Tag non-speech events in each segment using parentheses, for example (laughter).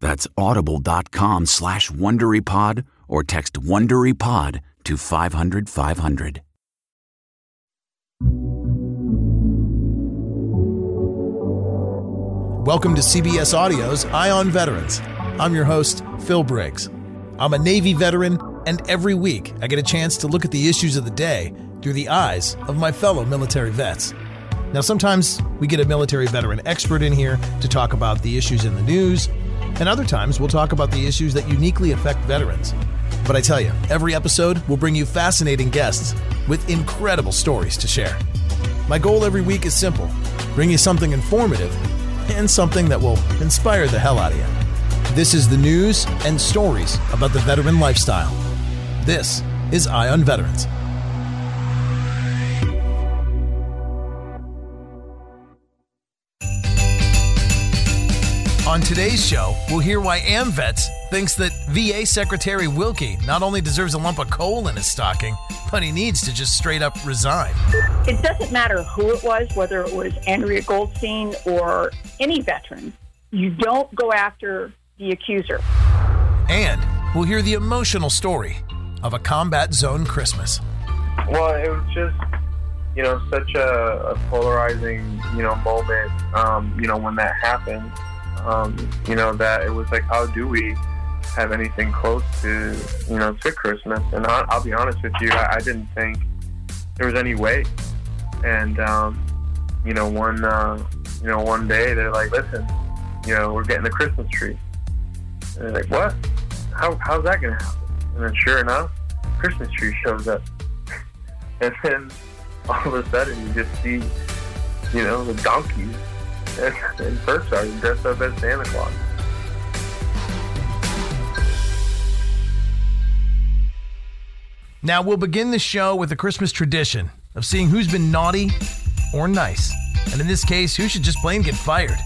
That's audible.com slash WonderyPod or text WonderyPod to 500, 500. Welcome to CBS Audio's Eye on Veterans. I'm your host, Phil Briggs. I'm a Navy veteran, and every week I get a chance to look at the issues of the day through the eyes of my fellow military vets. Now, sometimes we get a military veteran expert in here to talk about the issues in the news, and other times we'll talk about the issues that uniquely affect veterans. But I tell you, every episode will bring you fascinating guests with incredible stories to share. My goal every week is simple bring you something informative and something that will inspire the hell out of you. This is the news and stories about the veteran lifestyle. This is Eye on Veterans. On today's show, we'll hear why AmVets thinks that VA Secretary Wilkie not only deserves a lump of coal in his stocking, but he needs to just straight up resign. It doesn't matter who it was, whether it was Andrea Goldstein or any veteran. You don't go after the accuser. And we'll hear the emotional story of a combat zone Christmas. Well, it was just, you know, such a, a polarizing, you know, moment, um, you know, when that happened um, you know, that it was like, how do we have anything close to, you know, to Christmas? And I'll, I'll be honest with you, I, I, didn't think there was any way. And, um, you know, one, uh, you know, one day they're like, listen, you know, we're getting the Christmas tree. And they're like, what? How, how's that going to happen? And then sure enough, Christmas tree shows up. (laughs) and then all of a sudden you just see, you know, the donkeys and first sergeant dressed up as Santa Claus. Now we'll begin the show with a Christmas tradition of seeing who's been naughty or nice. And in this case, who should just plain get fired.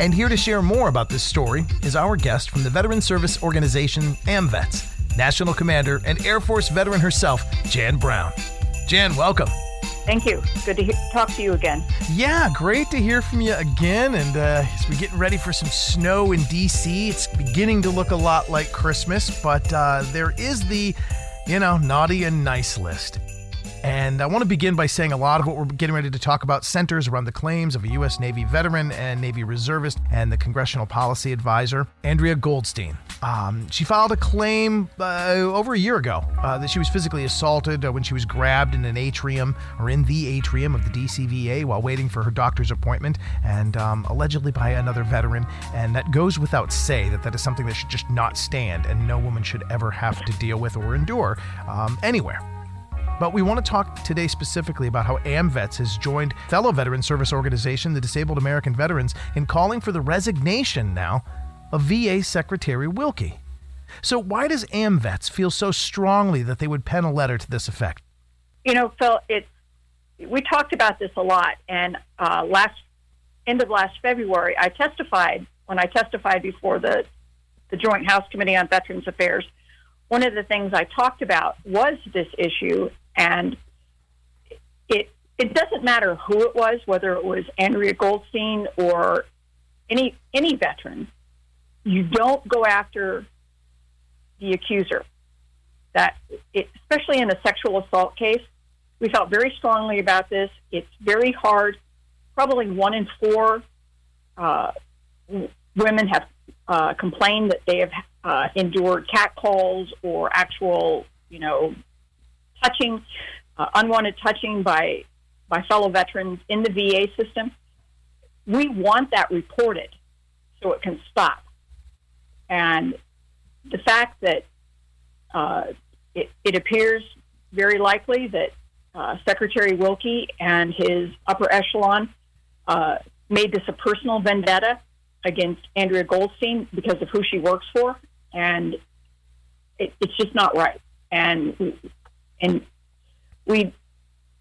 And here to share more about this story is our guest from the veteran service organization AMVETS, National Commander and Air Force veteran herself, Jan Brown. Jan, welcome. Thank you. Good to he- talk to you again. Yeah, great to hear from you again. And uh, as we're getting ready for some snow in DC, it's beginning to look a lot like Christmas, but uh, there is the, you know, naughty and nice list. And I want to begin by saying a lot of what we're getting ready to talk about centers around the claims of a U.S. Navy veteran and Navy reservist and the Congressional Policy Advisor, Andrea Goldstein. Um, she filed a claim uh, over a year ago uh, that she was physically assaulted uh, when she was grabbed in an atrium or in the atrium of the DCVA while waiting for her doctor's appointment, and um, allegedly by another veteran. And that goes without say that that is something that should just not stand and no woman should ever have to deal with or endure um, anywhere. But we want to talk today specifically about how AMVETS has joined fellow veteran service organization, the Disabled American Veterans, in calling for the resignation now of VA Secretary Wilkie. So, why does AMVETS feel so strongly that they would pen a letter to this effect? You know, Phil, it's we talked about this a lot, and uh, last end of last February, I testified when I testified before the the Joint House Committee on Veterans Affairs. One of the things I talked about was this issue, and it it doesn't matter who it was, whether it was Andrea Goldstein or any any veteran. You don't go after the accuser. That, it, especially in a sexual assault case, we felt very strongly about this. It's very hard. Probably one in four uh, women have uh, complained that they have uh, endured catcalls or actual, you know, touching, uh, unwanted touching by by fellow veterans in the VA system. We want that reported so it can stop. And the fact that uh, it, it, appears very likely that uh, Secretary Wilkie and his upper echelon uh, made this a personal vendetta against Andrea Goldstein because of who she works for, and it, it's just not right. And and we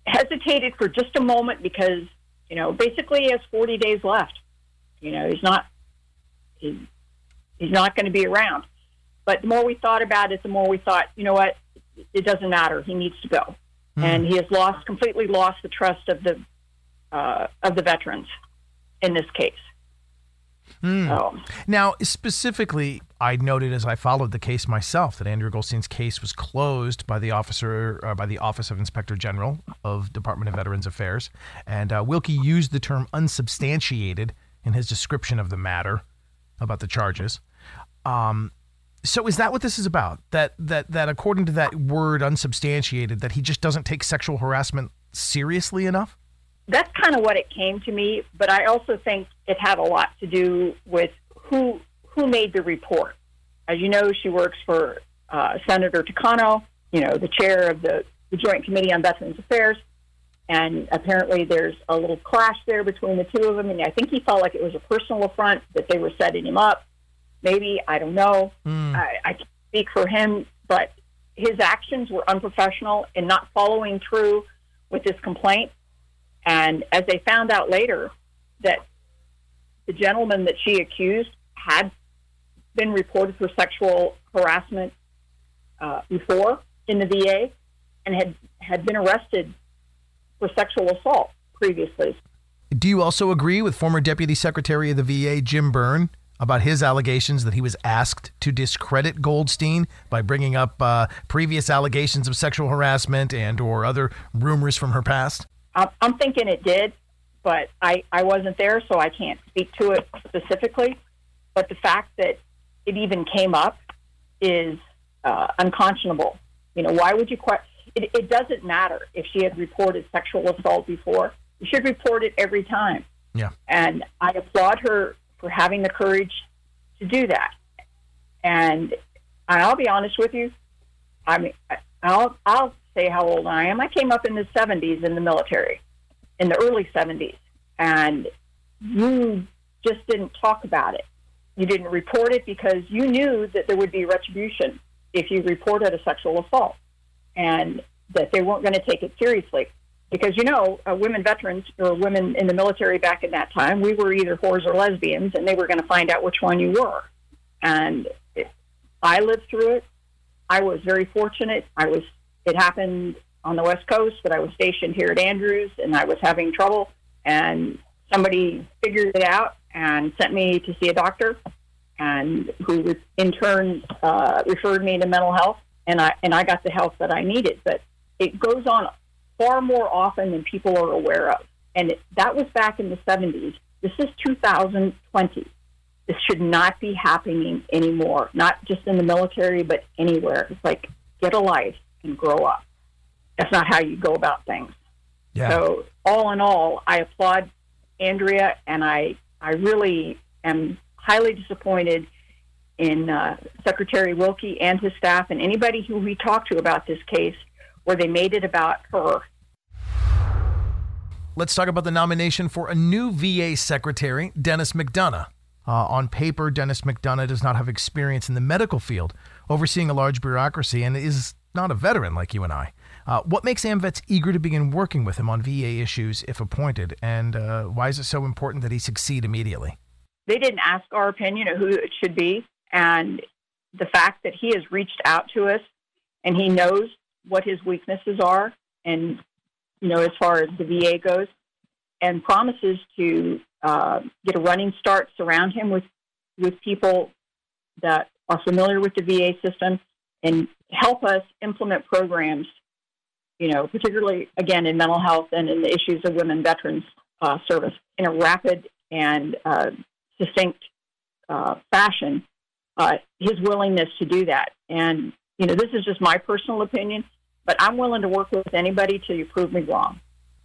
hesitated for just a moment because you know basically he has 40 days left. You know he's not he, he's not going to be around. But the more we thought about it, the more we thought, you know what, it doesn't matter. He needs to go, mm. and he has lost completely lost the trust of the uh, of the veterans in this case. Mm. So. Now, specifically, I noted as I followed the case myself that Andrea Goldstein's case was closed by the officer uh, by the Office of Inspector General of Department of Veterans Affairs, and uh, Wilkie used the term unsubstantiated in his description of the matter about the charges. Um, so is that what this is about? That that that according to that word unsubstantiated, that he just doesn't take sexual harassment seriously enough? That's kind of what it came to me, but I also think it had a lot to do with who who made the report. As you know, she works for uh, Senator Takano, you know, the chair of the, the Joint Committee on Veterans Affairs. And apparently there's a little clash there between the two of them. And I think he felt like it was a personal affront that they were setting him up. Maybe, I don't know. Mm. I, I can't speak for him, but his actions were unprofessional in not following through with this complaint. And as they found out later, that the gentleman that she accused had been reported for sexual harassment uh, before in the VA and had, had been arrested for sexual assault previously. Do you also agree with former Deputy Secretary of the VA, Jim Byrne, about his allegations that he was asked to discredit Goldstein by bringing up uh, previous allegations of sexual harassment and or other rumors from her past? I'm thinking it did, but I, I wasn't there, so I can't speak to it specifically. But the fact that it even came up is uh, unconscionable. You know, why would you question? It, it doesn't matter if she had reported sexual assault before. You should report it every time. Yeah. And I applaud her for having the courage to do that. And I'll be honest with you. I mean, I'll I'll say how old I am. I came up in the 70s in the military, in the early 70s, and you just didn't talk about it. You didn't report it because you knew that there would be retribution if you reported a sexual assault and that they weren't going to take it seriously. Because, you know, uh, women veterans or women in the military back in that time, we were either whores or lesbians, and they were going to find out which one you were. And it, I lived through it. I was very fortunate. I was, it happened on the West Coast, but I was stationed here at Andrews, and I was having trouble. And somebody figured it out and sent me to see a doctor, and who in turn uh, referred me to mental health and I and I got the help that I needed. But it goes on far more often than people are aware of, and it, that was back in the 70s. This is 2020. This should not be happening anymore. Not just in the military, but anywhere. It's like get a life and grow up. That's not how you go about things. Yeah. So all in all, I applaud Andrea, and I I really am highly disappointed in uh, Secretary Wilkie and his staff and anybody who we talked to about this case where they made it about her. Let's talk about the nomination for a new VA secretary, Dennis McDonough. Uh, on paper, Dennis McDonough does not have experience in the medical field overseeing a large bureaucracy and is not a veteran like you and I. Uh, what makes AMVETS eager to begin working with him on VA issues if appointed, and uh, why is it so important that he succeed immediately? They didn't ask our opinion of who it should be, and the fact that he has reached out to us and he knows what his weaknesses are, and you know as far as the VA goes, and promises to uh, get a running start, surround him with with people that are familiar with the VA system, and help us implement programs. You know, particularly again in mental health and in the issues of women veterans uh, service in a rapid and uh, succinct uh, fashion. Uh, his willingness to do that, and you know, this is just my personal opinion, but I'm willing to work with anybody till you prove me wrong.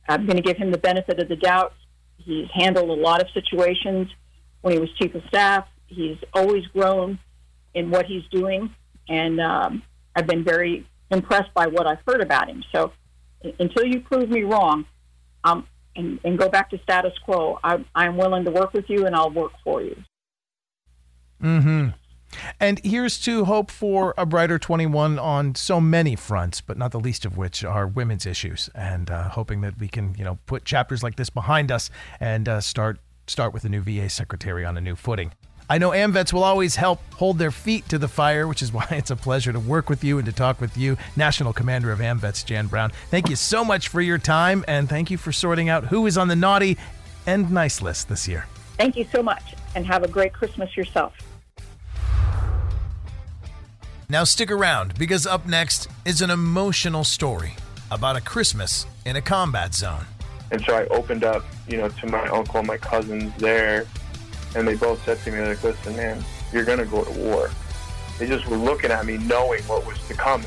I'm going to give him the benefit of the doubt. He's handled a lot of situations when he was chief of staff. He's always grown in what he's doing, and um, I've been very impressed by what I've heard about him. So until you prove me wrong, um, and, and go back to status quo, I, I'm willing to work with you, and I'll work for you. Hmm. And here's to hope for a brighter 21 on so many fronts, but not the least of which are women's issues, and uh, hoping that we can, you know, put chapters like this behind us and uh, start start with a new VA secretary on a new footing. I know AMVETS will always help hold their feet to the fire, which is (laughs) why it's a pleasure to work with you and to talk with you, National Commander of AMVETS, Jan Brown. Thank you so much for your time, and thank you for sorting out who is on the naughty and nice list this year. Thank you so much, and have a great Christmas yourself. Now, stick around because up next is an emotional story about a Christmas in a combat zone. And so I opened up, you know, to my uncle and my cousins there, and they both said to me, like, listen, man, you're going to go to war. They just were looking at me knowing what was to come.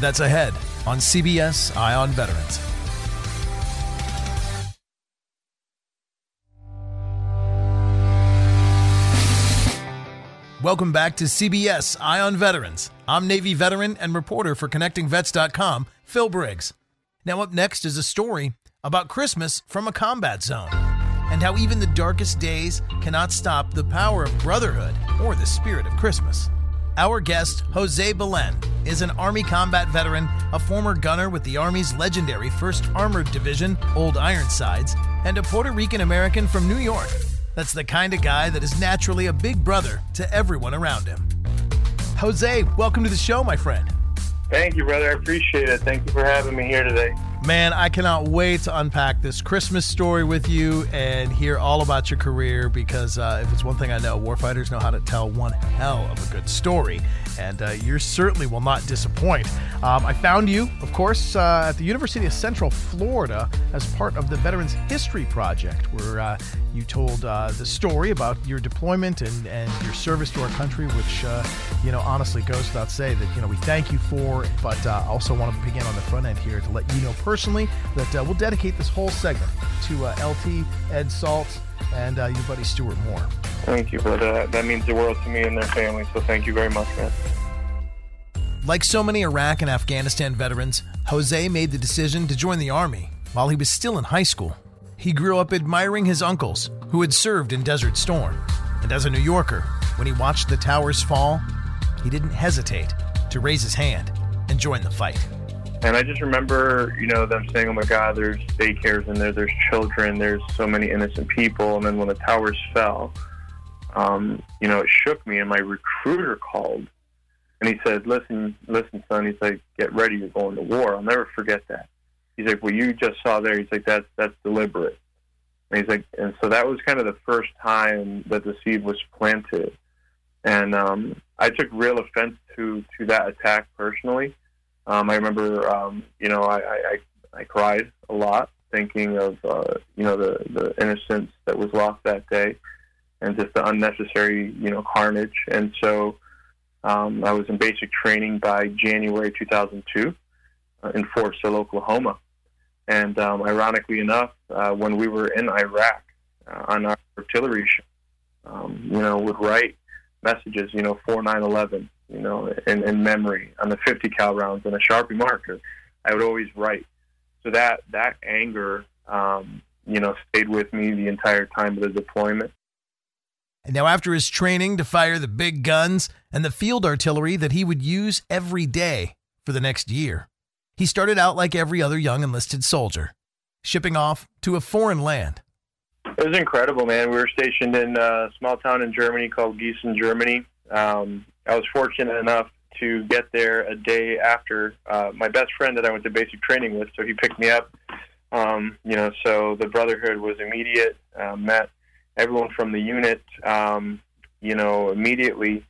That's ahead on CBS Eye on Veterans. Welcome back to CBS Eye on Veterans. I'm Navy veteran and reporter for ConnectingVets.com, Phil Briggs. Now, up next is a story about Christmas from a combat zone and how even the darkest days cannot stop the power of brotherhood or the spirit of Christmas. Our guest, Jose Belen, is an Army combat veteran, a former gunner with the Army's legendary 1st Armored Division, Old Ironsides, and a Puerto Rican American from New York. That's the kind of guy that is naturally a big brother to everyone around him. Jose, welcome to the show, my friend. Thank you, brother. I appreciate it. Thank you for having me here today. Man, I cannot wait to unpack this Christmas story with you and hear all about your career because uh, if it's one thing I know, warfighters know how to tell one hell of a good story and uh, you certainly will not disappoint. Um, I found you, of course, uh, at the University of Central Florida as part of the Veterans History Project, where uh, you told uh, the story about your deployment and, and your service to our country, which, uh, you know, honestly goes without say that, you know, we thank you for, but uh, I also want to begin on the front end here to let you know personally that we'll dedicate this whole segment to LT, Ed Salt, and uh, your buddy Stuart Moore. Thank you, brother. That, that means the world to me and their family. So thank you very much, man. Like so many Iraq and Afghanistan veterans, Jose made the decision to join the Army while he was still in high school. He grew up admiring his uncles, who had served in Desert Storm. And as a New Yorker, when he watched the towers fall, he didn't hesitate to raise his hand and join the fight. And I just remember, you know, them saying, oh my God, there's daycares in there, there's children, there's so many innocent people. And then when the towers fell, um, you know, it shook me. And my recruiter called, and he said, "Listen, listen, son." He's like, "Get ready. You're going to war." I'll never forget that. He's like, "What you just saw there." He's like, "That's that's deliberate." And he's like, and so that was kind of the first time that the seed was planted, and um, I took real offense to to that attack personally. Um, I remember, um, you know, I, I I cried a lot thinking of uh, you know the the innocence that was lost that day and just the unnecessary, you know, carnage. And so um, I was in basic training by January 2002 uh, in Fort Sill, Oklahoma. And um, ironically enough, uh, when we were in Iraq uh, on our artillery, ship, um, you know, would write messages, you know, for 9/11, you know, in, in memory on the 50 cal rounds and a Sharpie marker. I would always write. So that that anger, um, you know, stayed with me the entire time of the deployment. And now, after his training to fire the big guns and the field artillery that he would use every day for the next year, he started out like every other young enlisted soldier, shipping off to a foreign land. It was incredible, man. We were stationed in a small town in Germany called Gießen, Germany. Um, I was fortunate enough to get there a day after uh, my best friend that I went to basic training with. So he picked me up. Um, you know, so the brotherhood was immediate. Uh, met everyone from the unit, um, you know, immediately,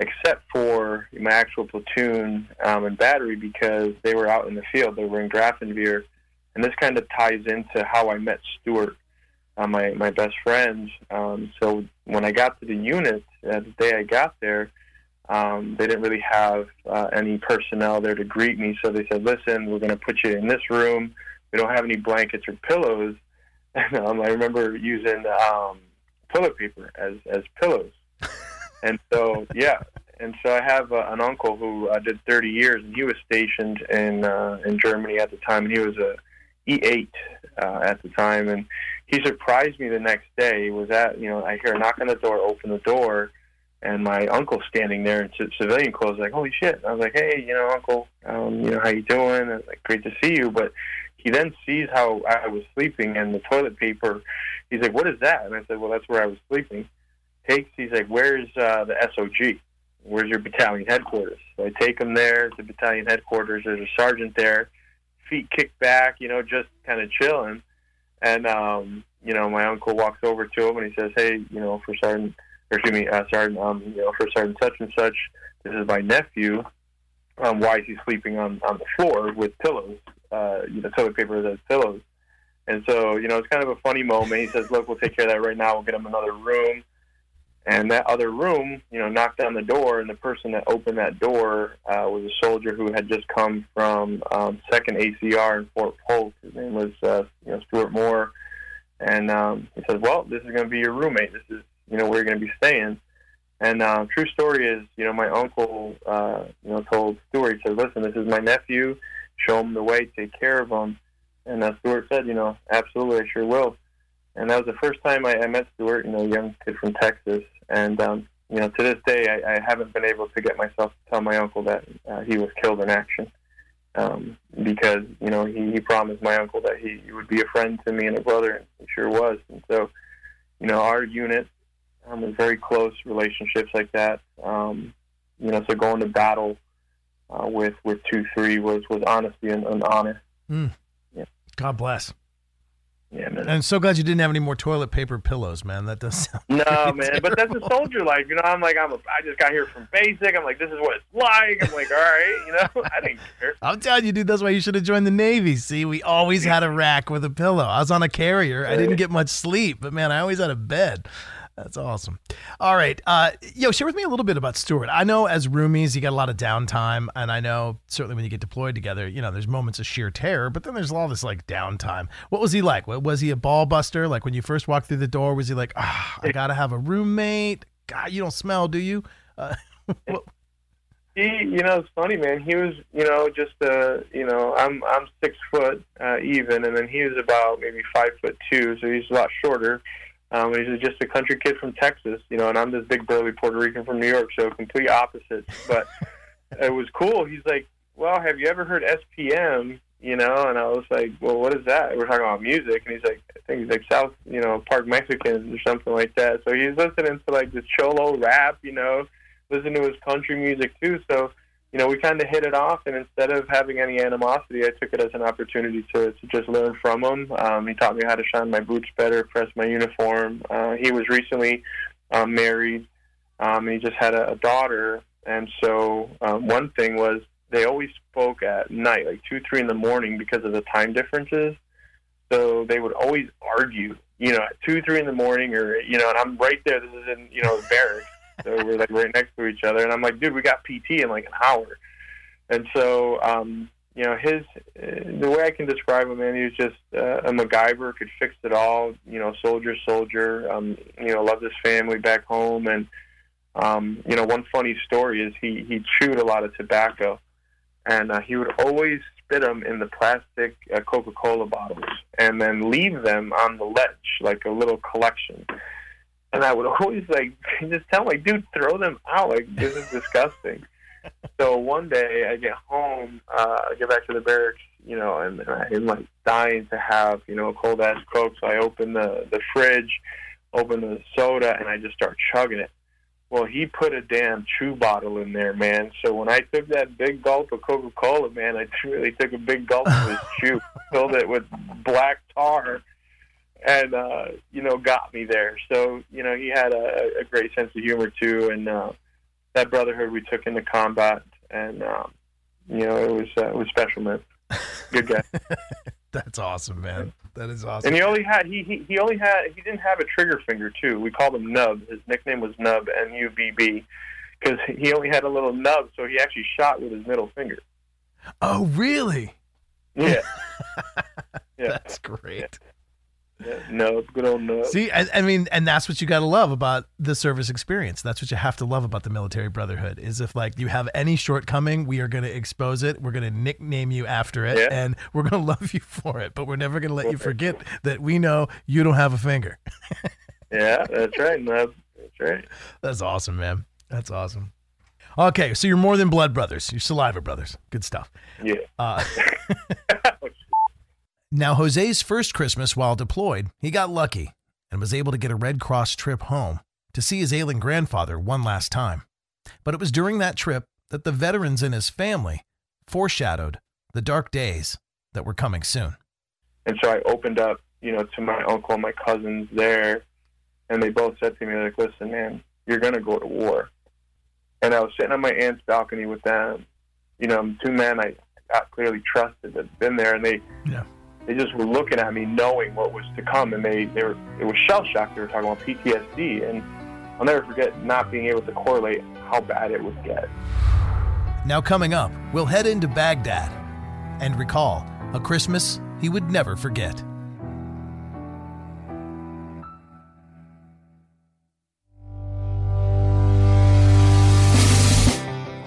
except for my actual platoon um, and battery because they were out in the field. They were in Grafenwehr, and this kind of ties into how I met Stuart, uh, my my best friend. Um, so when I got to the unit, uh, the day I got there um, they didn't really have uh, any personnel there to greet me, so they said, "Listen, we're going to put you in this room. We don't have any blankets or pillows." (laughs) And um, I remember using um, toilet paper as as pillows. (laughs) and so, yeah, and so I have uh, an uncle who uh, did 30 years, and he was stationed in uh, in Germany at the time, and he was a E8 uh, at the time, and he surprised me the next day. He was at, you know, I hear a knock on the door, open the door, and my uncle standing there in c- civilian clothes, like, holy shit! I was like, hey, you know, uncle, um, you know, how you doing? Like, great to see you. But he then sees how I was sleeping and the toilet paper. He's like, what is that? And I said, well, that's where I was sleeping. Takes, he's like, where's uh, the SOG? Where's your battalion headquarters? So I take him there to battalion headquarters. There's a sergeant there, feet kicked back, you know, just kind of chilling. And um, you know, my uncle walks over to him and he says, hey, you know, for Sergeant or excuse me, uh, Sergeant, um, you know, for Sergeant such and such, this is my nephew. Um, why is he sleeping on, on the floor with pillows, uh, you know, toilet paper as pillows? And so, you know, it's kind of a funny moment. He says, look, we'll take care of that right now. We'll get him another room. And that other room, you know, knocked on the door, and the person that opened that door uh, was a soldier who had just come from um, Second ACR in Fort Polk. His name was, uh, you know, Stuart Moore. And um, he says, "Well, this is going to be your roommate. This is you know, where you're going to be staying. And uh, true story is, you know, my uncle, uh, you know, told Stuart, he said, listen, this is my nephew. Show him the way. Take care of him. And uh, Stuart said, you know, absolutely, I sure will. And that was the first time I, I met Stuart, you know, a young kid from Texas. And, um, you know, to this day, I, I haven't been able to get myself to tell my uncle that uh, he was killed in action. Um, because, you know, he, he promised my uncle that he, he would be a friend to me and a brother, and he sure was. And so, you know, our unit um, and very close relationships like that. Um, you know, so going to battle uh, with with two three was was honestly an, an honor. Mm. Yeah. God bless. Yeah, man. I'm so glad you didn't have any more toilet paper pillows, man. That does sound no, man. But that's a soldier life, you know. I'm like, I'm a, I just got here from basic. I'm like, this is what it's like. I'm like, all right, you know. (laughs) I didn't care. I'm telling you, dude, that's why you should have joined the Navy. See, we always had a rack with a pillow. I was on a carrier. I didn't get much sleep, but man, I always had a bed. That's awesome. All right. Uh, yo, share with me a little bit about Stuart. I know as roomies, you got a lot of downtime. And I know certainly when you get deployed together, you know, there's moments of sheer terror, but then there's all this like downtime. What was he like? Was he a ball buster? Like when you first walked through the door, was he like, ah, I got to have a roommate? God, you don't smell, do you? Uh, (laughs) He, you know, it's funny, man. He was, you know, just uh, you know, I'm I'm six foot uh, even, and then he was about maybe five foot two, so he's a lot shorter. Um, he's just a country kid from Texas, you know, and I'm this big burly Puerto Rican from New York, so complete opposites. But (laughs) it was cool. He's like, "Well, have you ever heard SPM?" You know, and I was like, "Well, what is that?" We're talking about music, and he's like, "I think he's like South, you know, Park Mexicans or something like that." So he's listening to like this cholo rap, you know, listening to his country music too. So you know, we kind of hit it off, and instead of having any animosity, I took it as an opportunity to, to just learn from him. Um, he taught me how to shine my boots better, press my uniform. Uh, he was recently um, married, um, and he just had a, a daughter. And so, um, one thing was they always spoke at night, like two, three in the morning, because of the time differences. So they would always argue, you know, at two, three in the morning, or you know, and I'm right there. This is in, you know, barracks so we're like right next to each other and i'm like dude we got pt in like an hour. And so um you know his the way i can describe him man he was just uh, a macgyver could fix it all you know soldier soldier. Um you know loved his family back home and um you know one funny story is he he chewed a lot of tobacco and uh, he would always spit them in the plastic uh, coca-cola bottles and then leave them on the ledge like a little collection and I would (laughs) always like just tell him, like, dude, throw them out. Like this is disgusting. (laughs) so one day I get home, uh, I get back to the barracks, you know, and, and I'm like dying to have, you know, a cold ass Coke. So I open the the fridge, open the soda, and I just start chugging it. Well, he put a damn chew bottle in there, man. So when I took that big gulp of Coca Cola, man, I (laughs) really took a big gulp of his chew, filled it with black tar, and uh, you know, got me there. So you know, he had a, a great sense of humor too, and uh, that brotherhood we took into combat, and um, you know, it was uh, it was special, man. Good guy. (laughs) That's awesome, man. That is awesome. And he only had he, he he only had he didn't have a trigger finger too. We called him Nub. His nickname was Nub N U B B because he only had a little nub, so he actually shot with his middle finger. oh, really? Yeah, (laughs) yeah, That's great. yeah. Nub, good old Nub. See, I, I mean, and that's what you got to love about the service experience. That's what you have to love about the military brotherhood. Is if like you have any shortcoming, we are going to expose it. We're going to nickname you after it, Yeah. and we're going (laughs) to love you for it. But we're never going to let you forget that we know you don't have a finger. (laughs) Yeah, that's right, Nub. That's right. That's awesome, man. That's awesome. Okay, so you're more than blood brothers. You're saliva brothers. Good stuff. Yeah. Uh, (laughs) now, Jose's first Christmas while deployed, he got lucky and was able to get a Red Cross trip home to see his ailing grandfather one last time. But it was during that trip that the veterans in his family foreshadowed the dark days that were coming soon. And so I opened up, you know, to my uncle and my cousins there, and they both said to me, like, listen, man, you're going to go to war. And I was sitting on my aunt's balcony with them, you know, two men I, I clearly trusted that had been there, and they Yeah. They just were looking at me knowing what was to come, and they, they were, it was shell shocked They were talking about PTSD, and I'll never forget not being able to correlate how bad it would get. Now, coming up, we'll head into Baghdad and recall a Christmas he would never forget.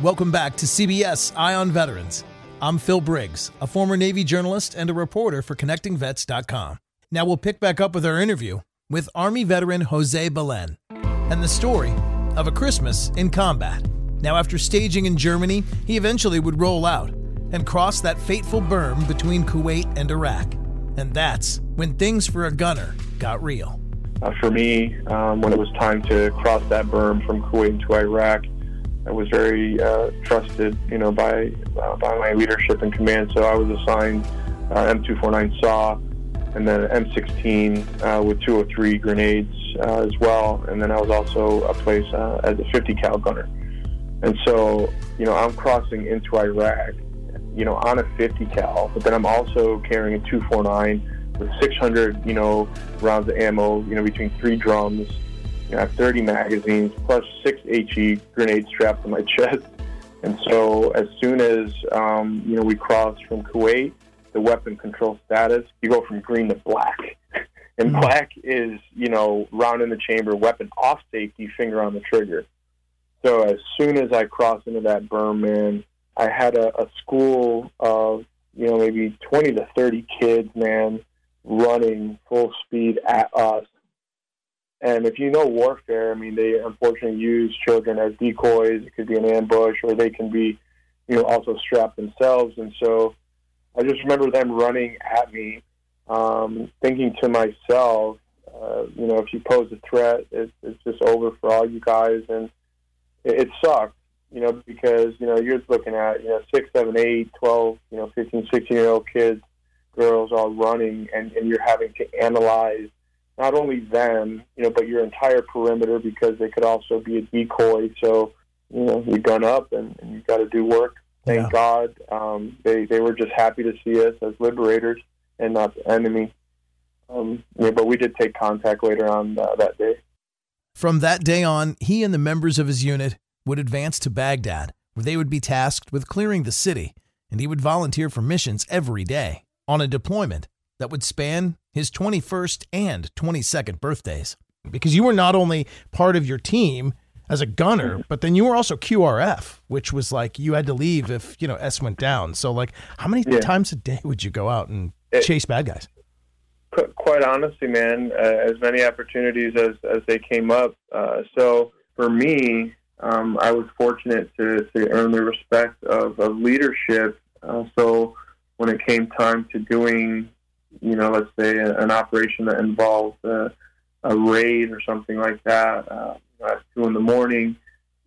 Welcome back to CBS Eye on Veterans. I'm Phil Briggs, a former Navy journalist and a reporter for ConnectingVets.com. Now we'll pick back up with our interview with Army veteran Jose Belen and the story of a Christmas in combat. Now, after staging in Germany, he eventually would roll out and cross that fateful berm between Kuwait and Iraq. And that's when things for a gunner got real. Uh, for me, um, when it was time to cross that berm from Kuwait to Iraq, I was very uh, trusted, you know, by uh, by my leadership and command. So I was assigned uh, M249 SAW, and then M16 uh, with 203 grenades uh, as well. And then I was also a place uh, as a 50 cal gunner. And so, you know, I'm crossing into Iraq, you know, on a 50 cal, but then I'm also carrying a 249 with 600, you know, rounds of ammo, you know, between three drums. You know, I have 30 magazines plus six HE grenades strapped to my (laughs) chest. And so, as soon as um, you know we cross from Kuwait, the weapon control status, you go from green to black. (laughs) And black is, you know, round in the chamber, weapon off safety, finger on the trigger. So as soon as I crossed into that berm, man, I had a, a school of, you know, maybe 20 to 30 kids, man, running full speed at us. And if you know warfare, I mean, they unfortunately use children as decoys. It could be an ambush, or they can be, you know, also strapped themselves. And so I just remember them running at me, um, thinking to myself, uh, you know, if you pose a threat, it, it's just over for all you guys. And it, it sucked, you know, because, you know, you're looking at, you know, six, seven, eight, 12, you know, 15, 16 year old kids, girls all running, and, and you're having to analyze not only them, you know, but your entire perimeter because they could also be a decoy. So, you know, you gun up and, and you've got to do work. Thank Yeah. God. Um, they, they were just happy to see us as liberators and not the enemy. Um, yeah, but we did take contact later on uh, that day. From that day on, he and the members of his unit would advance to Baghdad, where they would be tasked with clearing the city, and he would volunteer for missions every day on a deployment that would span his 21st and 22nd birthdays. Because you were not only part of your team as a gunner, but then you were also QRF, which was like you had to leave if, you know, S went down. So like how many Yeah. times a day would you go out and It- chase bad guys? quite honestly, man, uh, as many opportunities as, as they came up. Uh, so for me, um, I was fortunate to, to earn the respect of, of leadership. Uh, so when it came time to doing, you know, let's say an operation that involves a raid or something like that, uh, at two in the morning,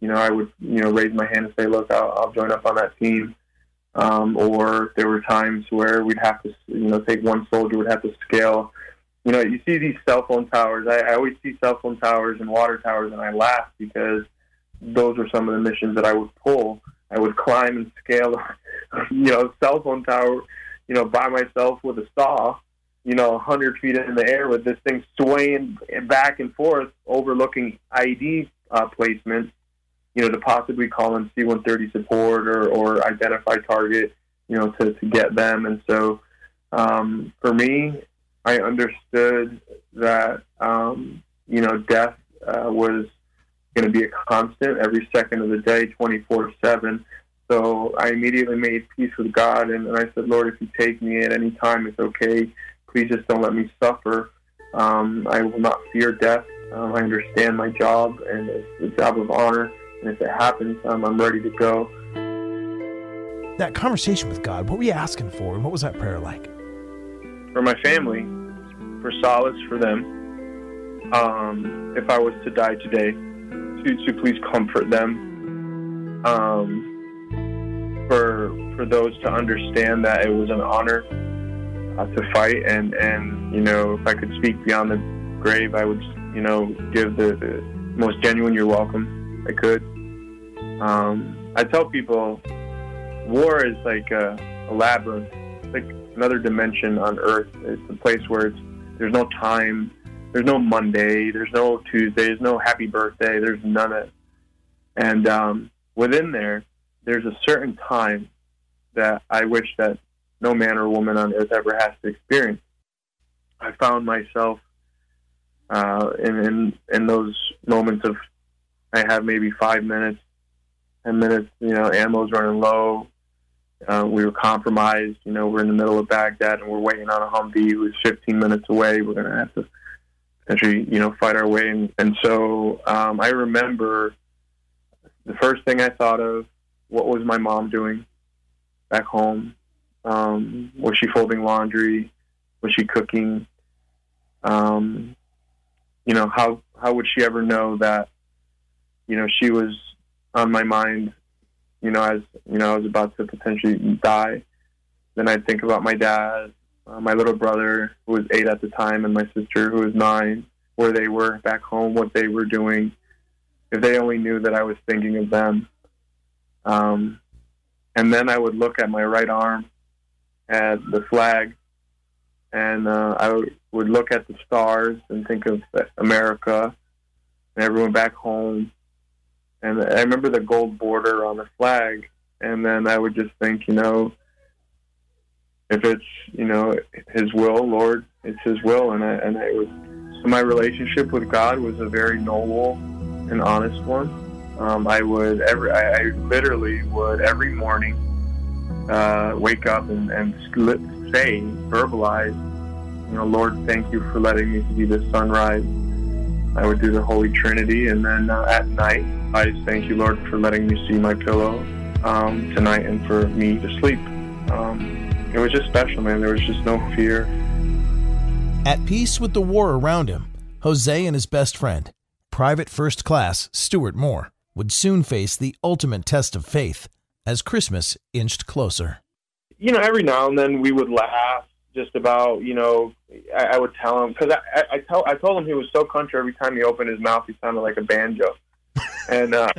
you know, I would, you know, raise my hand and say, look, I'll, I'll join up on that team. Um, or there were times where we'd have to, you know, take one soldier would have to scale. You know, you see these cell phone towers. I, I always see cell phone towers and water towers, and I laugh because those are some of the missions that I would pull. I would climb and scale, (laughs) you know, cell phone tower, you know, by myself with a saw, you know, 100 feet in the air with this thing swaying back and forth, overlooking ID uh, placements you know, to possibly call in C-130 support or, or identify target, you know, to, to get them. And so um, for me, I understood that, um, you know, death uh, was going to be a constant every second of the day, 24-7. So I immediately made peace with God, and, and I said, Lord, if you take me at any time, it's okay. Please just don't let me suffer. Um, I will not fear death. Um, I understand my job, and it's the job of honor. And if it happens, um, I'm ready to go. That conversation with God, what were you asking for, and what was that prayer like? For my family, for solace for them. Um, if I was to die today, to, to please comfort them. Um, for for those to understand that it was an honor uh, to fight, and and you know, if I could speak beyond the grave, I would you know give the, the most genuine "You're welcome." I could. Um, I tell people, war is like a, a labyrinth. It's like another dimension on Earth. It's a place where it's, there's no time, there's no Monday, there's no Tuesday, there's no happy birthday, there's none of it. And um, within there, there's a certain time that I wish that no man or woman on earth ever has to experience. I found myself uh, in, in in those moments of I have maybe five minutes, ten minutes. You know, ammo's running low. Uh, we were compromised. You know, we're in the middle of Baghdad and we're waiting on a Humvee who's 15 minutes away. We're going to have to potentially, you know, fight our way. And, and so um, I remember the first thing I thought of, what was my mom doing back home? Um, was she folding laundry? Was she cooking? Um, you know, how how would she ever know that you know, she was on my mind, you know, as, you know, I was about to potentially die. Then I'd think about my dad, uh, my little brother, who was eight at the time, and my sister, who was nine, where they were back home, what they were doing. If they only knew that I was thinking of them. Um, and then I would look at my right arm at the flag, and uh, I would look at the stars and think of America and everyone back home and I remember the gold border on the flag, and then I would just think, you know, if it's you know His will, Lord, it's His will, and I, and I was so my relationship with God was a very noble and honest one. Um, I would every I, I literally would every morning uh, wake up and, and say verbalize, you know, Lord, thank you for letting me see the sunrise. I would do the Holy Trinity, and then uh, at night I thank you, Lord, for letting me see my pillow um, tonight and for me to sleep. Um, it was just special, man. There was just no fear. At peace with the war around him, Jose and his best friend, Private First Class Stuart Moore, would soon face the ultimate test of faith as Christmas inched closer. You know, every now and then we would laugh just about, you know, I, I would tell him because I, I, I tell I told him he was so country every time he opened his mouth, he sounded like a banjo (laughs) and uh,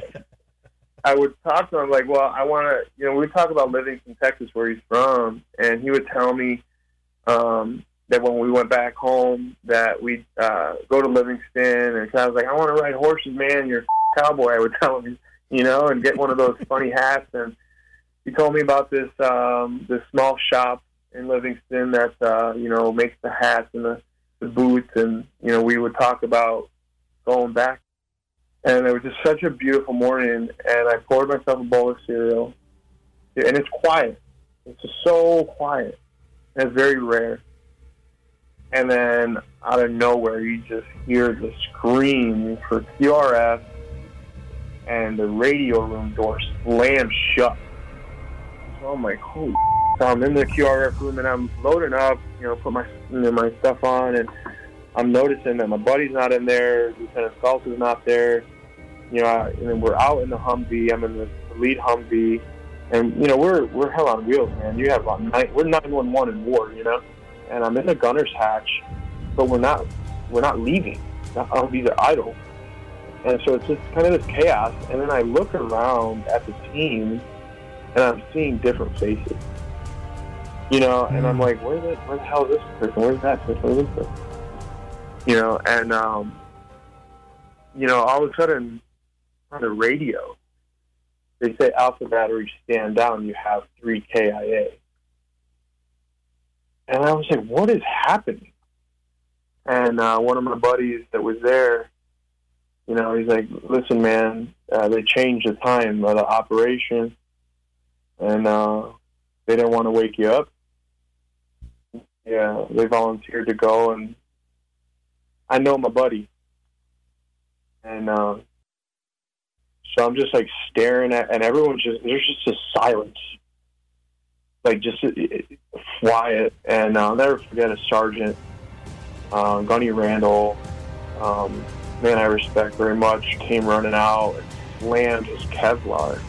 I would talk to him like, well, I want to, you know, we talk about Livingston, Texas, where he's from, and he would tell me um, that when we went back home, that we'd uh, go to Livingston, and I was like, I want to ride horses, man. You're cowboy. I would tell him, you know, and get one of those funny hats. And he told me about this um, this small shop in Livingston that uh, you know makes the hats and the, the boots, and you know, we would talk about going back and it was just such a beautiful morning. And I poured myself a bowl of cereal, and it's quiet. It's just so quiet. And it's very rare. and then out of nowhere you just hear the scream for QRF, and the radio room door slammed shut. So I'm like, holy. So I'm in the QRF room and I'm loading up, you know, put my you know, my stuff on, and I'm noticing that my buddy's not in there, Lieutenant Salt is not there. You know, I, and then we're out in the Humvee. I'm in the lead Humvee, and you know we're we're hell on wheels, man. You have about nine, we're 911 in war, you know, and I'm in the gunner's hatch, but we're not we're not leaving. The Humvees are idle, and so it's just kind of this chaos. And then I look around at the team, and I'm seeing different faces. You know, and I'm like, where the where the hell is this person? Where's that person? Where's this person? You know, and um, you know, all of a sudden on the radio, they say alpha battery stand down. You have three KIA, and I was like, what is happening? And uh, one of my buddies that was there, you know, he's like, listen, man, uh, they changed the time of the operation, and uh, they didn't want to wake you up. Yeah, they volunteered to go, and I know my buddy, and uh, so I'm just like staring at, and everyone's just there's just a silence, like just uh, quiet. And uh, I'll never forget a sergeant, uh, Gunny Randall, um, man I respect very much, came running out and slammed his Kevlar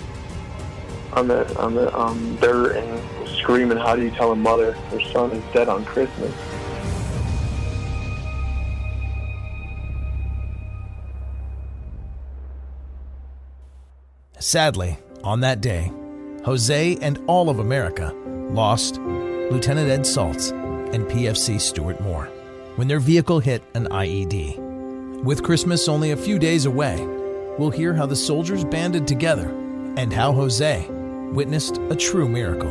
on the on the um, dirt and was screaming, "How do you tell a mother her son is dead on Christmas?" Sadly, on that day, Jose and all of America lost Lieutenant Ed Saltz and PFC Stuart Moore when their vehicle hit an IED. With Christmas only a few days away, we'll hear how the soldiers banded together and how Jose witnessed a true miracle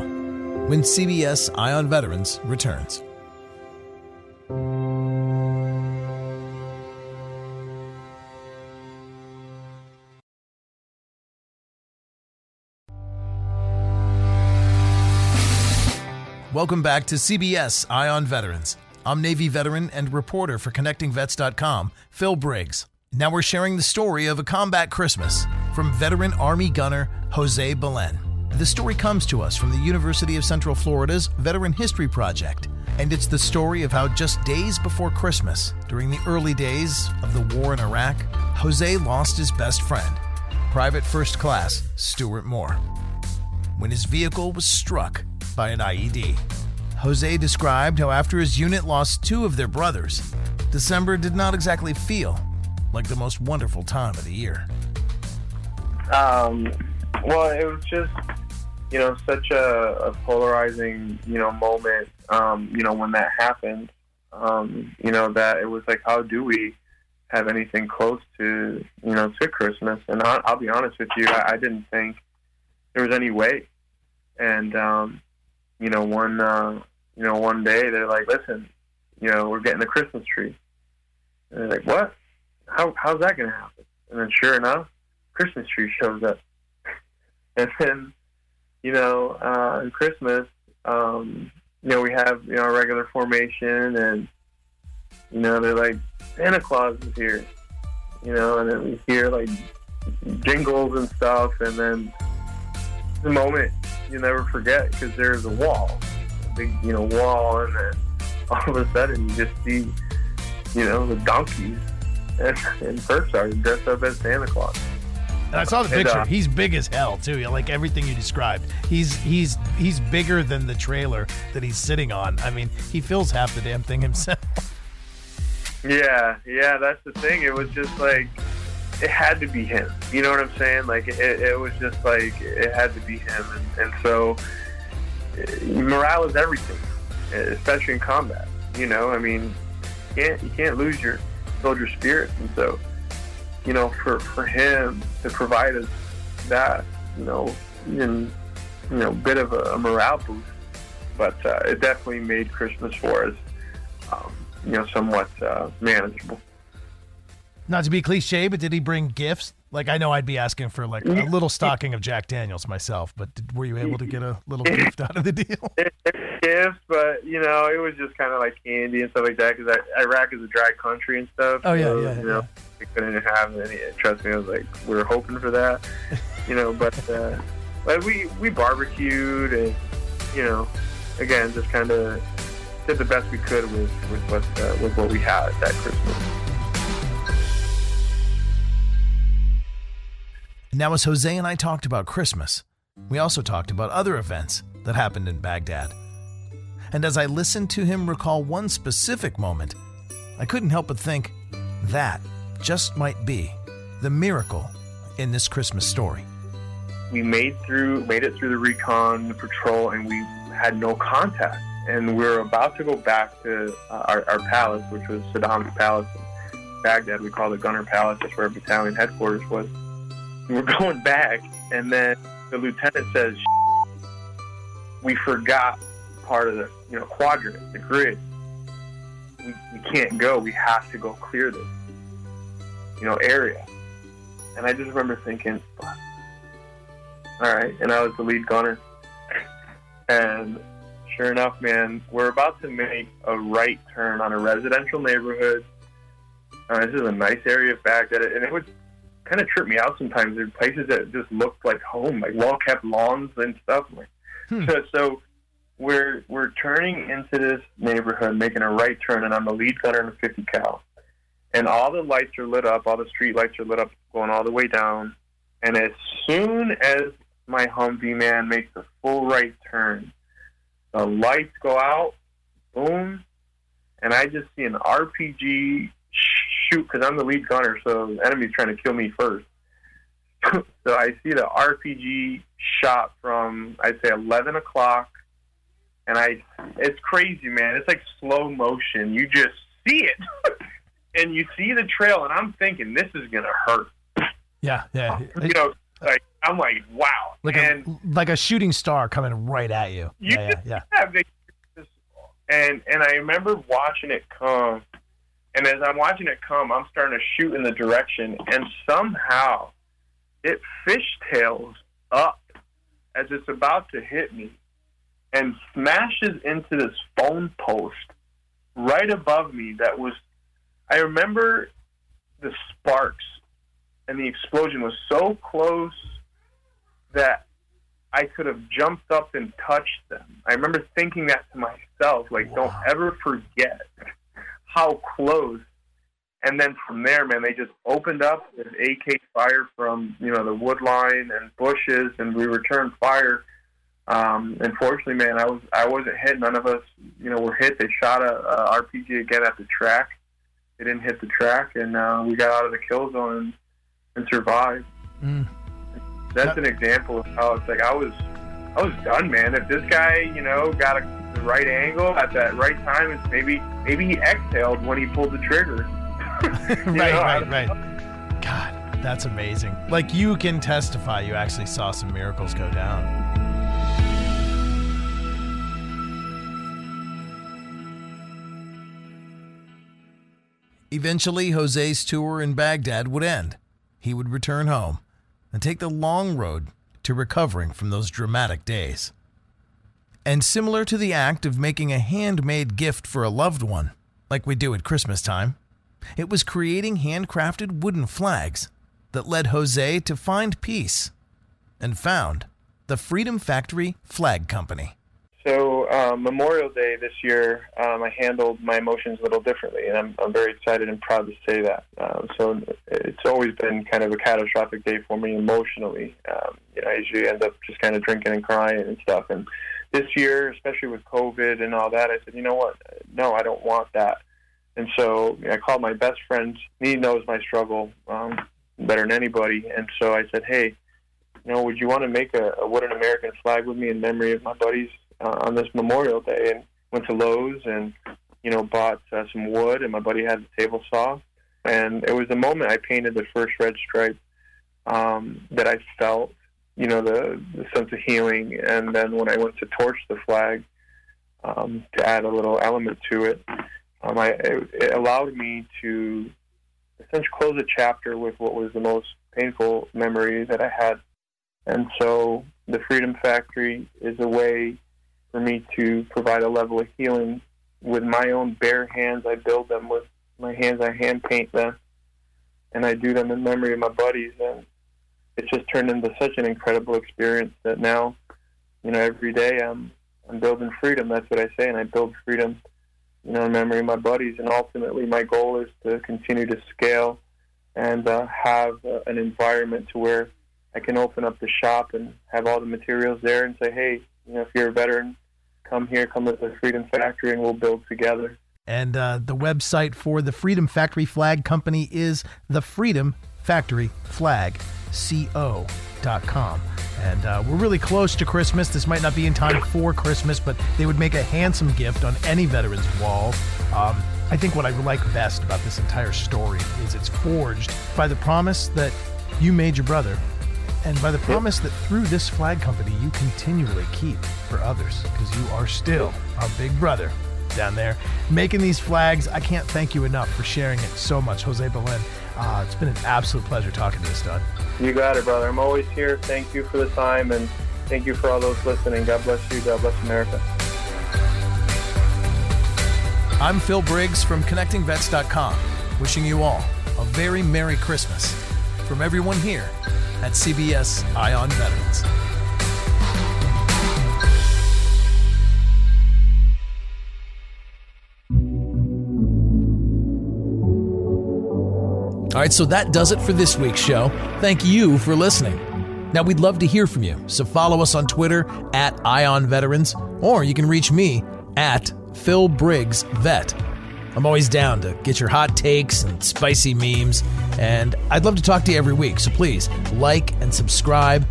when CBS Eye on Veterans returns. Welcome back to CBS Eye on Veterans. I'm Navy veteran and reporter for ConnectingVets.com, Phil Briggs. Now we're sharing the story of a combat Christmas from veteran Army gunner Jose Belen. The story comes to us from the University of Central Florida's Veteran History Project, and it's the story of how just days before Christmas, during the early days of the war in Iraq, Jose lost his best friend, Private First Class Stuart Moore, when his vehicle was struck by an IED. Jose described how after his unit lost two of their brothers, December did not exactly feel like the most wonderful time of the year. Um, well, it was just, you know, such a, a polarizing, you know, moment, um, you know, when that happened, um, you know, that it was like, how do we have anything close to, you know, to Christmas? And I, I'll be honest with you, I, I didn't think there was any way. And, um, you know, one, uh, you know, one day they're like, listen, you know, we're getting a Christmas tree. And they're like, what? How, how's that to happen? And then sure enough, Christmas tree shows up. (laughs) And then, you know, uh, on Christmas, um, you know, we have, you know, our regular formation and, you know, they're like, Santa Claus is here, you know, and then we hear like jingles and stuff. And then the moment you never forget because there's a wall, a big, you know, wall. And then (laughs) all of a sudden you just see, you know, the donkeys and, and First Sergeant dressed up as Santa Claus. And I saw the And, picture. uh, he's big as hell too. Like everything you described. He's he's he's bigger than the trailer that he's sitting on. I mean, he fills half the damn thing himself. (laughs) Yeah, yeah, that's the thing. It was just like it had to be him. You know what I'm saying? Like it, it was just like it had to be him, and, and so eh, morale is everything, especially in combat. You know, I mean, you can't you can't lose your soldier spirit, and so you know, for for him to provide us that, you know, in you know, bit of a, a morale boost, but uh, it definitely made Christmas for us, um, you know, somewhat uh, manageable. Not to be cliche, but did he bring gifts? Like I know I'd be asking for like a little stocking of Jack Daniels myself, but did, were you able to get a little gift out of the deal? (laughs) gifts, but you know, it was just kind of like candy and stuff like that because Iraq is a dry country and stuff. Oh yeah, so, yeah, You know, yeah. we couldn't have any. Trust me, I was like, we were hoping for that, you know. But uh, but we we barbecued and you know, again, just kind of did the best we could with with what uh, with what we had that Christmas. Now, as Jose and I talked about Christmas, we also talked about other events that happened in Baghdad. And as I listened to him recall one specific moment, I couldn't help but think that just might be the miracle in this Christmas story. we made through made it through the recon the patrol and we had no contact. And we were about to go back to uh, our, our palace which was saddam's palace in baghdad. We called it gunner palace. That's where our battalion headquarters was we're (laughs) going back and then the lieutenant says we forgot part of the you know quadrant the grid we, we can't go we have to go clear this you know area and i just remember thinking "Fuck, all right, and I was the lead gunner. (laughs) And sure enough, man, we're about to make a right turn on a residential neighborhood. Uh, this is a nice area of Baghdad, and it would kind of trip me out sometimes. There are places that just looked like home, like well kept lawns and stuff. Hmm. so, so we're we're turning into this neighborhood, making a right turn, and I'm the lead gunner in a 50 cal, and all the lights are lit up, all the street lights are lit up, going all the way down. And as soon as my Humvee man makes a full right turn, the lights go out, boom, and I just see an RPG shoot because I'm the lead gunner, so the enemy's trying to kill me first. (laughs) so I see the RPG shot from I'd say 11 o'clock, and I it's crazy, man. It's like slow motion. You just see it, (laughs) and you see the trail, and I'm thinking this is gonna hurt. Yeah, yeah. (laughs) You know, like I'm like, wow. Like and a like a shooting star coming right at you. You yeah, yeah, just- yeah. yeah, they, and and I remember watching it come, and as I'm watching it come, I'm starting to shoot in the direction, and somehow it fishtails up as it's about to hit me, and smashes into this phone post right above me. That was, I remember the sparks, and the explosion was so close that I could have jumped up and touched them. I remember thinking that to myself, like, don't ever forget how close. And then from there, man, they just opened up with AK fire from you know the wood line and bushes, and we returned fire. Um, unfortunately, man, I was I wasn't hit. None of us, you know, were hit. They shot a, a RPG again at the track. They didn't hit the track, and uh, we got out of the kill zone and, and survived Mm. that's an example of how it's like I was I was done, man. If this guy, you know, got a, the right angle at that right time, it's maybe maybe he exhaled when he pulled the trigger. (laughs) Right, know, right, right. God, that's amazing. Like you can testify you actually saw some miracles go down. Eventually, Jose's tour in Baghdad would end. He would return home and take the long road to recovering from those dramatic days. And similar to the act of making a handmade gift for a loved one, like we do at Christmas time, it was creating handcrafted wooden flags that led Jose to find peace and found the Freedom Factory Flag Company. So uh, Memorial Day this year, um, I handled my emotions a little differently, and I'm, I'm very excited and proud to say that. Um, so it's always been kind of a catastrophic day for me emotionally. Um, you know, I usually end up just kind of drinking and crying and stuff. And this year, especially with COVID and all that, I said, you know what? No, I don't want that. And so I called my best friend. He knows my struggle um, better than anybody. And so I said, hey, you know, would you want to make a, a wooden American flag with me in memory of my buddies uh, on this Memorial Day? And went to Lowe's and, you know, bought uh, some wood, and my buddy had the table saw. And it was the moment I painted the first red stripe um, that I felt, you know, the, the sense of healing. And then when I went to torch the flag um, to add a little element to it, um, I, it, it allowed me to essentially close a chapter with what was the most painful memory that I had. And so the Freedom Factory is a way for me to provide a level of healing with my own bare hands. I build them with my hands. I hand paint them, and I do them in memory of my buddies. And it's just turned into such an incredible experience that now, you know, every day I'm I'm building freedom. That's what I say, and I build freedom, you know, in memory of my buddies. And ultimately, my goal is to continue to scale and uh, have uh, an environment to where I can open up the shop and have all the materials there and say, hey, you know, if you're a veteran, come here, come to the Freedom Factory, and we'll build together. And uh, the website for the Freedom Factory Flag Company is the Freedom Factory Flag co.com. And uh, we're really close to Christmas. This might not be in time for Christmas, but they would make a handsome gift on any veteran's wall. Um, I think what I like best about this entire story is it's forged by the promise that you made your brother and by the promise that through this flag company you continually keep for others because you are still our big brother down there making these flags. I can't thank you enough for sharing it so much, Jose Belen. Uh, it's been an absolute pleasure talking to you, Stud. You got it, brother. I'm always here. Thank you for the time and thank you for all those listening. God bless you. God bless America. I'm Phil Briggs from ConnectingVets.com, wishing you all a very Merry Christmas from everyone here at CBS Eye on Veterans. All right, so that does it for this week's show. Thank you for listening. Now, we'd love to hear from you, so follow us on Twitter at Eye on Veterans, or you can reach me at Phil Briggs Vet. I'm always down to get your hot takes and spicy memes, and I'd love to talk to you every week, so please like and subscribe.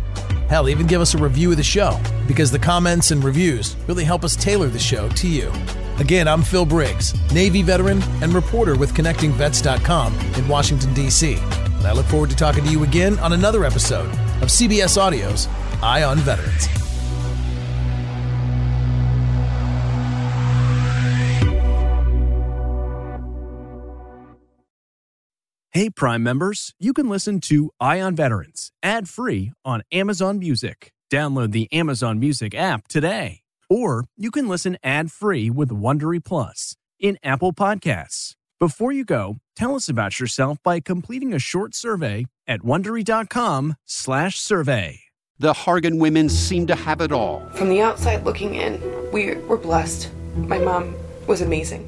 Hell, even give us a review of the show, because the comments and reviews really help us tailor the show to you. Again, I'm Phil Briggs, Navy veteran and reporter with ConnectingVets.com in Washington, D.C. And I look forward to talking to you again on another episode of CBS Audio's Eye on Veterans. Hey, Prime members, you can listen to Eye on Veterans ad free on Amazon Music. Download the Amazon Music app today. Or you can listen ad-free with Wondery Plus in Apple Podcasts. Before you go, tell us about yourself by completing a short survey at wondery.com/survey. The Hargan women seem to have it all. From the outside looking in, we were blessed. My mom was amazing.